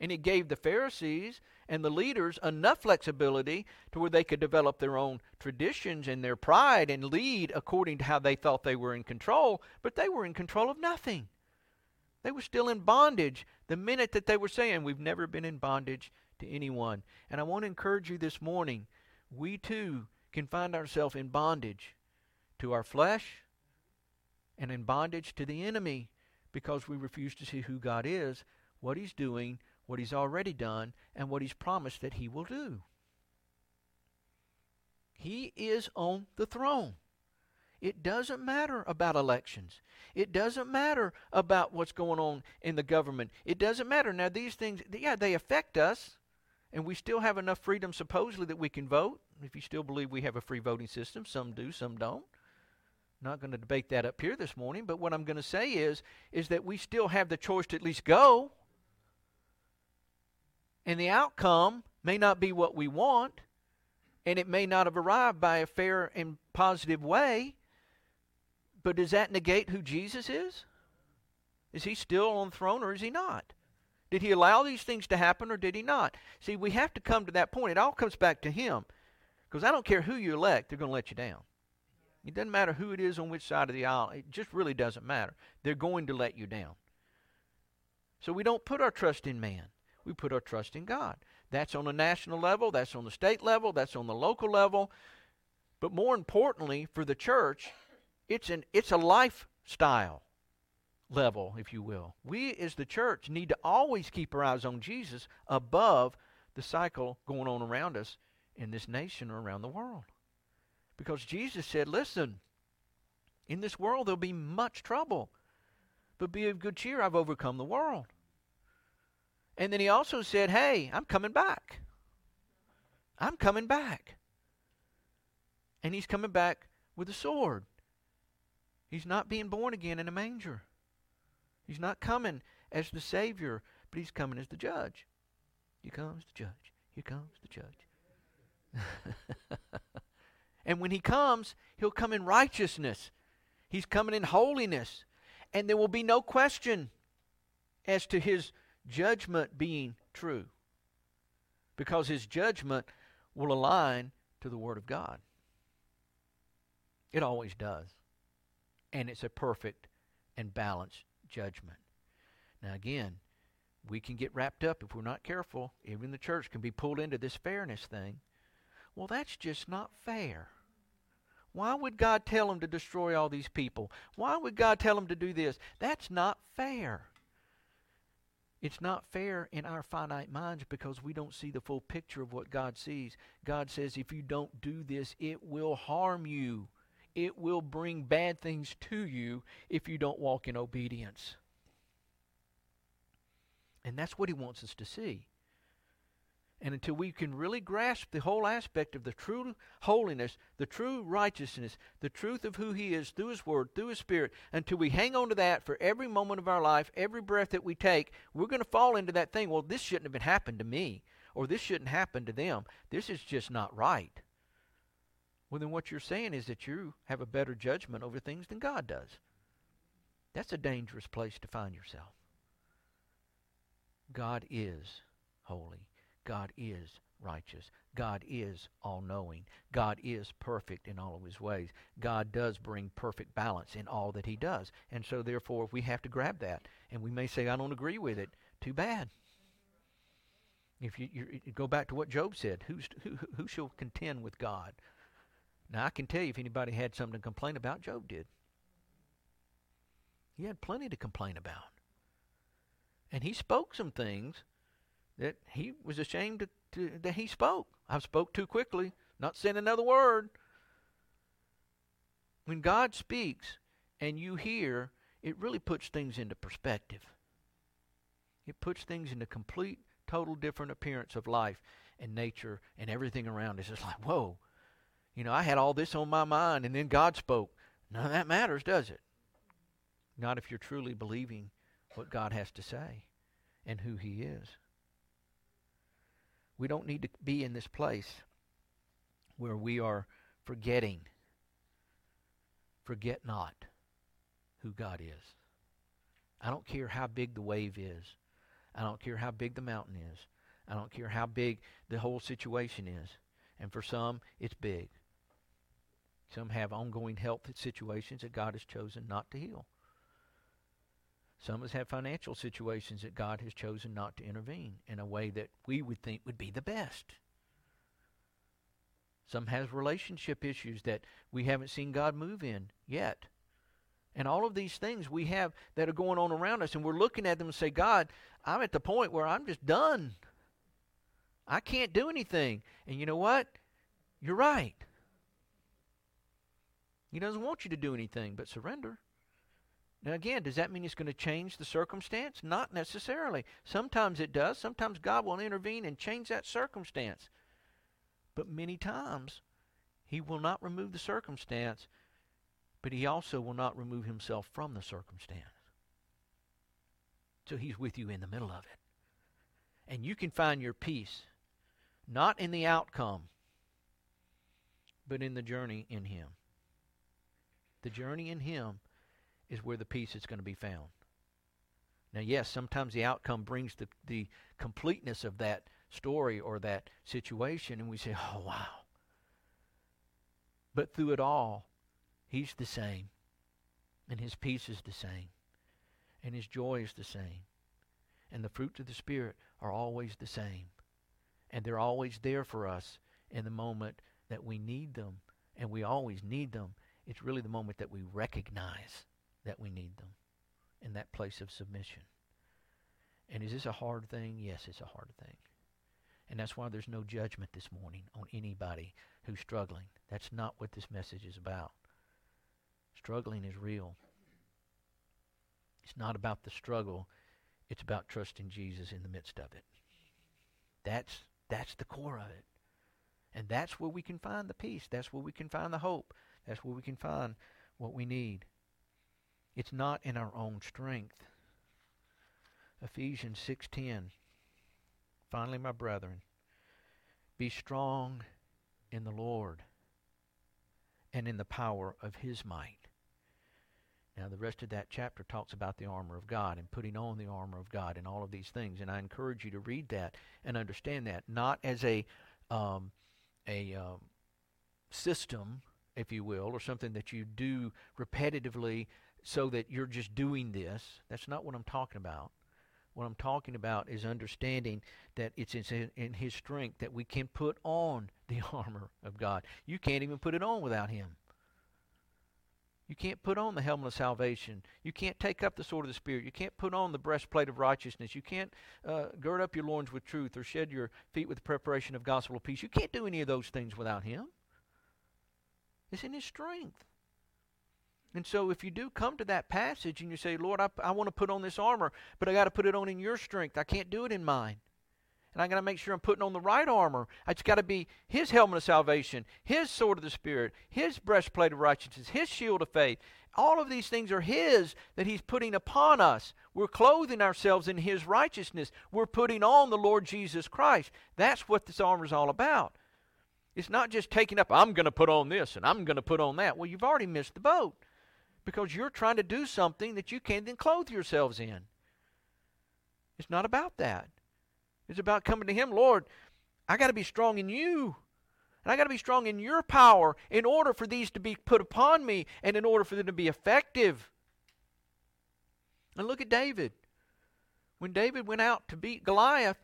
and it gave the Pharisees and the leaders enough flexibility to where they could develop their own traditions and their pride and lead according to how they thought they were in control, but they were in control of nothing. They were still in bondage the minute that they were saying, We've never been in bondage to anyone. And I want to encourage you this morning we too can find ourselves in bondage to our flesh and in bondage to the enemy because we refuse to see who God is, what He's doing, what He's already done, and what He's promised that He will do. He is on the throne. It doesn't matter about elections. It doesn't matter about what's going on in the government. It doesn't matter. Now, these things, yeah, they affect us, and we still have enough freedom, supposedly, that we can vote. If you still believe we have a free voting system, some do, some don't. not going to debate that up here this morning, but what I'm going to say is, is that we still have the choice to at least go and the outcome may not be what we want, and it may not have arrived by a fair and positive way. But does that negate who Jesus is? Is he still on the throne or is he not? Did he allow these things to happen or did he not? See, we have to come to that point. It all comes back to him. Because I don't care who you elect, they're going to let you down. It doesn't matter who it is on which side of the aisle. It just really doesn't matter. They're going to let you down. So we don't put our trust in man we put our trust in God. That's on the national level, that's on the state level, that's on the local level. But more importantly, for the church, it's an it's a lifestyle level, if you will. We as the church need to always keep our eyes on Jesus above the cycle going on around us in this nation or around the world. Because Jesus said, listen, in this world there'll be much trouble. But be of good cheer, I've overcome the world. And then he also said, Hey, I'm coming back. I'm coming back. And he's coming back with a sword. He's not being born again in a manger. He's not coming as the Savior, but he's coming as the judge. Here comes the judge. Here comes the judge. and when he comes, he'll come in righteousness. He's coming in holiness. And there will be no question as to his judgment being true. Because his judgment will align to the Word of God. It always does. And it's a perfect and balanced judgment. Now, again, we can get wrapped up if we're not careful. Even the church can be pulled into this fairness thing. Well, that's just not fair. Why would God tell him to destroy all these people? Why would God tell him to do this? That's not fair. It's not fair in our finite minds because we don't see the full picture of what God sees. God says, if you don't do this, it will harm you. It will bring bad things to you if you don't walk in obedience. And that's what he wants us to see. And until we can really grasp the whole aspect of the true holiness, the true righteousness, the truth of who He is through His Word, through His Spirit, until we hang on to that for every moment of our life, every breath that we take, we're going to fall into that thing. Well, this shouldn't have been happened to me, or this shouldn't happen to them. This is just not right. Well, then what you're saying is that you have a better judgment over things than God does. That's a dangerous place to find yourself. God is holy. God is righteous. God is all knowing. God is perfect in all of his ways. God does bring perfect balance in all that he does. And so, therefore, we have to grab that. And we may say, I don't agree with it. Too bad. If you, you go back to what Job said, who's, who, who shall contend with God? Now, I can tell you if anybody had something to complain about, Job did. He had plenty to complain about. And he spoke some things that he was ashamed to, to, that he spoke. I spoke too quickly, not saying another word. When God speaks and you hear, it really puts things into perspective. It puts things into complete, total different appearance of life and nature and everything around us. It's like, whoa, you know, I had all this on my mind and then God spoke. None of that matters, does it? Not if you're truly believing what God has to say and who He is. We don't need to be in this place where we are forgetting. Forget not who God is. I don't care how big the wave is. I don't care how big the mountain is. I don't care how big the whole situation is. And for some, it's big. Some have ongoing health situations that God has chosen not to heal. Some of us have financial situations that God has chosen not to intervene in a way that we would think would be the best. Some has relationship issues that we haven't seen God move in yet. And all of these things we have that are going on around us, and we're looking at them and say, God, I'm at the point where I'm just done. I can't do anything. And you know what? You're right. He doesn't want you to do anything but surrender. Now, again, does that mean it's going to change the circumstance? Not necessarily. Sometimes it does. Sometimes God will intervene and change that circumstance. But many times, He will not remove the circumstance, but He also will not remove Himself from the circumstance. So He's with you in the middle of it. And you can find your peace not in the outcome, but in the journey in Him. The journey in Him is where the peace is going to be found. Now, yes, sometimes the outcome brings the, the completeness of that story or that situation, and we say, oh, wow. But through it all, He's the same, and His peace is the same, and His joy is the same, and the fruits of the Spirit are always the same, and they're always there for us in the moment that we need them, and we always need them. It's really the moment that we recognize that we need them in that place of submission. And is this a hard thing? Yes, it's a hard thing. And that's why there's no judgment this morning on anybody who's struggling. That's not what this message is about. Struggling is real. It's not about the struggle, it's about trusting Jesus in the midst of it. That's that's the core of it. And that's where we can find the peace. That's where we can find the hope. That's where we can find what we need. It's not in our own strength. Ephesians 6:10 Finally my brethren be strong in the Lord and in the power of his might. Now, the rest of that chapter talks about the armor of God and putting on the armor of God and all of these things. And I encourage you to read that and understand that, not as a um, a um, system, if you will, or something that you do repetitively so that you're just doing this. That's not what I'm talking about. What I'm talking about is understanding that it's in, His strength that we can put on the armor of God. You can't even put it on without Him. You can't put on the helmet of salvation. You can't take up the sword of the Spirit. You can't put on the breastplate of righteousness. You can't uh, gird up your loins with truth or shed your feet with the preparation of gospel of peace. You can't do any of those things without Him. It's in His strength. And so, if you do come to that passage and you say, Lord, I, I want to put on this armor, but I got to put it on in your strength, I can't do it in mine and I got to make sure I'm putting on the right armor. It's got to be His helmet of salvation, His sword of the Spirit, His breastplate of righteousness, His shield of faith. All of these things are His that He's putting upon us. We're clothing ourselves in His righteousness. We're putting on the Lord Jesus Christ. That's what this armor is all about. It's not just taking up, I'm going to put on this and I'm going to put on that. Well, you've already missed the boat because you're trying to do something that you can't then clothe yourselves in. It's not about that. It's about coming to Him. Lord, I got to be strong in you. And I got to be strong in your power in order for these to be put upon me and in order for them to be effective. And look at David. When David went out to beat Goliath,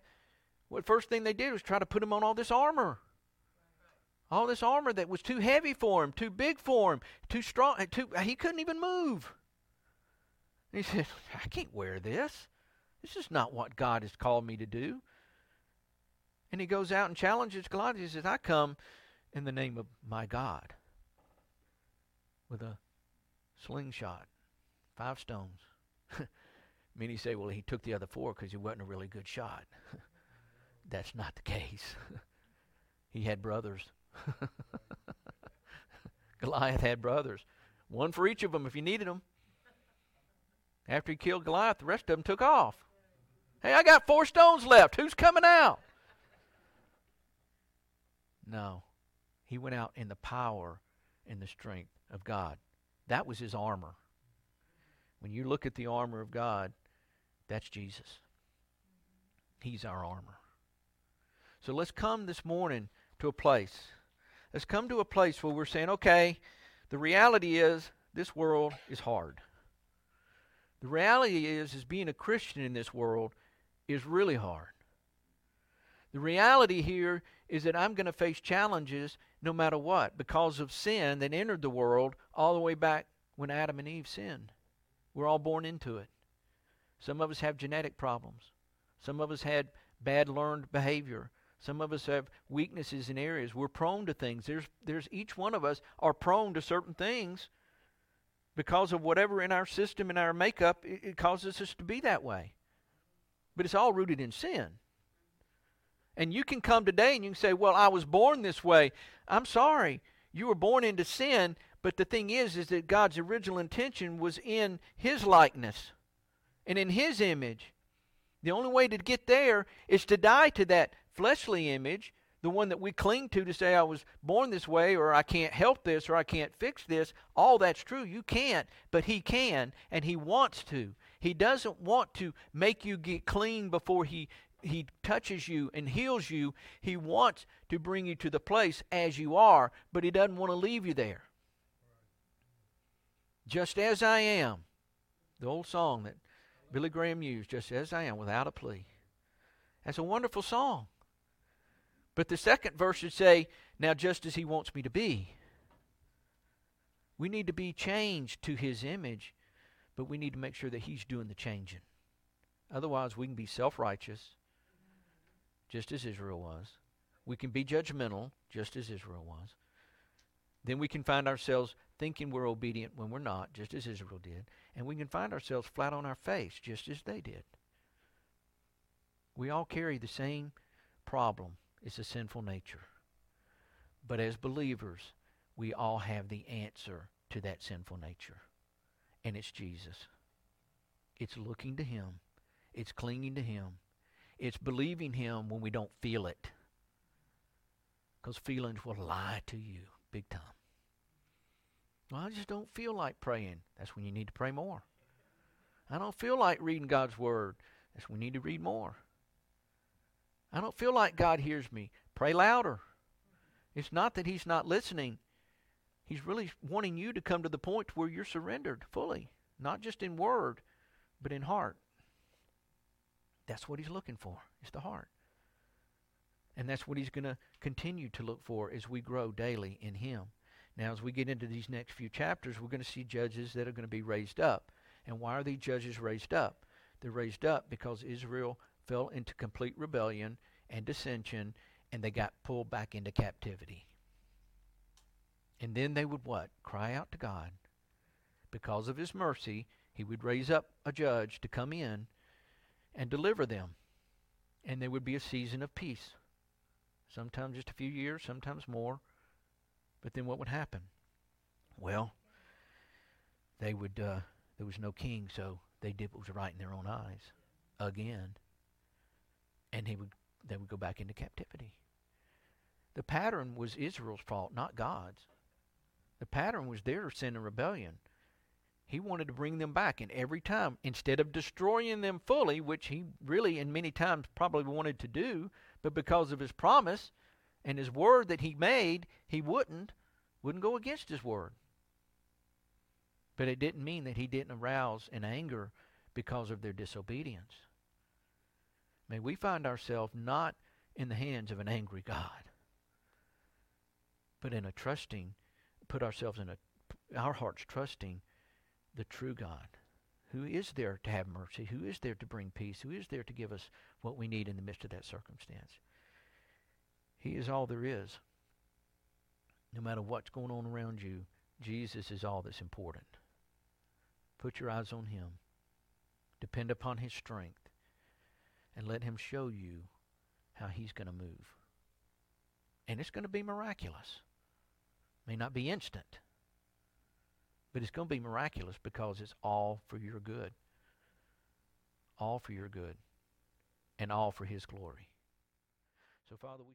what first thing they did was try to put him on all this armor. All this armor that was too heavy for him, too big for him, too strong, too he couldn't even move. And he said, I can't wear this. This is not what God has called me to do. And he goes out and challenges Goliath. He says, I come in the name of my God with a slingshot, five stones. Many say, well, he took the other four because he wasn't a really good shot. That's not the case. he had brothers. Goliath had brothers. One for each of them if you needed them. After he killed Goliath, the rest of them took off. Hey, I got four stones left. Who's coming out? No. He went out in the power and the strength of God. That was his armor. When you look at the armor of God, that's Jesus. He's our armor. So let's come this morning to a place. Let's come to a place where we're saying, okay, the reality is this world is hard. The reality is is being a Christian in this world is really hard. The reality here is that I'm going to face challenges no matter what because of sin that entered the world all the way back when Adam and Eve sinned. We're all born into it. Some of us have genetic problems. Some of us had bad learned behavior. Some of us have weaknesses in areas. We're prone to things. There's, there's each one of us are prone to certain things because of whatever in our system and our makeup, it, it causes us to be that way. But it's all rooted in sin. And you can come today and you can say, Well, I was born this way. I'm sorry. You were born into sin, but the thing is, is that God's original intention was in His likeness and in His image. The only way to get there is to die to that fleshly image, the one that we cling to to say, I was born this way, or I can't help this, or I can't fix this. All that's true. You can't, but He can, and He wants to. He doesn't want to make you get clean before He he touches you and heals you, he wants to bring you to the place as you are, but he doesn't want to leave you there. Just as I am. The old song that Billy Graham used, just as I am, without a plea. That's a wonderful song. But the second verse should say, Now just as he wants me to be. We need to be changed to his image, but we need to make sure that he's doing the changing. Otherwise, we can be self righteous just as Israel was. We can be judgmental, just as Israel was. Then we can find ourselves thinking we're obedient when we're not, just as Israel did, and we can find ourselves flat on our face, just as they did. We all carry the same problem it's a sinful nature. But as believers, we all have the answer to that sinful nature, and it's Jesus. It's looking to Him, it's clinging to Him, it's believing Him when we don't feel it. Because feelings will lie to you big time. Well, I just don't feel like praying. That's when you need to pray more. I don't feel like reading God's Word. That's when we need to read more. I don't feel like God hears me. Pray louder. It's not that He's not listening. He's really wanting you to come to the point where you're surrendered fully, not just in word, but in heart. That's what He's looking for, is the heart. And that's what He's going to continue to look for as we grow daily in Him. Now, as we get into these next few chapters, we're going to see judges that are going to be raised up. And why are these judges raised up? They're raised up because Israel fell into complete rebellion and dissension, and they got pulled back into captivity. And then they would what? Cry out to God. Because of his mercy, he would raise up a judge to come in and deliver them. And there would be a season of peace. Sometimes just a few years, sometimes more. But then what would happen? Well, they would uh, there was no king, so they did what was right in their own eyes again and he would they would go back into captivity. The pattern was Israel's fault, not God's. The pattern was their sin and rebellion. He wanted to bring them back, and every time, instead of destroying them fully, which he really and many times probably wanted to do, but because of his promise and his word that he made, he wouldn't, wouldn't go against his word. But it didn't mean that he didn't arouse an anger because of their disobedience. May we find ourselves not in the hands of an angry God, but in a trusting, put ourselves in a, our hearts trusting the true God who is there to have mercy, who is there to bring peace, who is there to give us what we need in the midst of that circumstance. He is all there is. No matter what's going on around you, Jesus is all that's important. Put your eyes on him. Depend upon his strength and let him show you how he's going to move. And it's going to be miraculous. May not be instant, but it's going to be miraculous because it's all for your good. All for your good and all for his glory. So, Father, we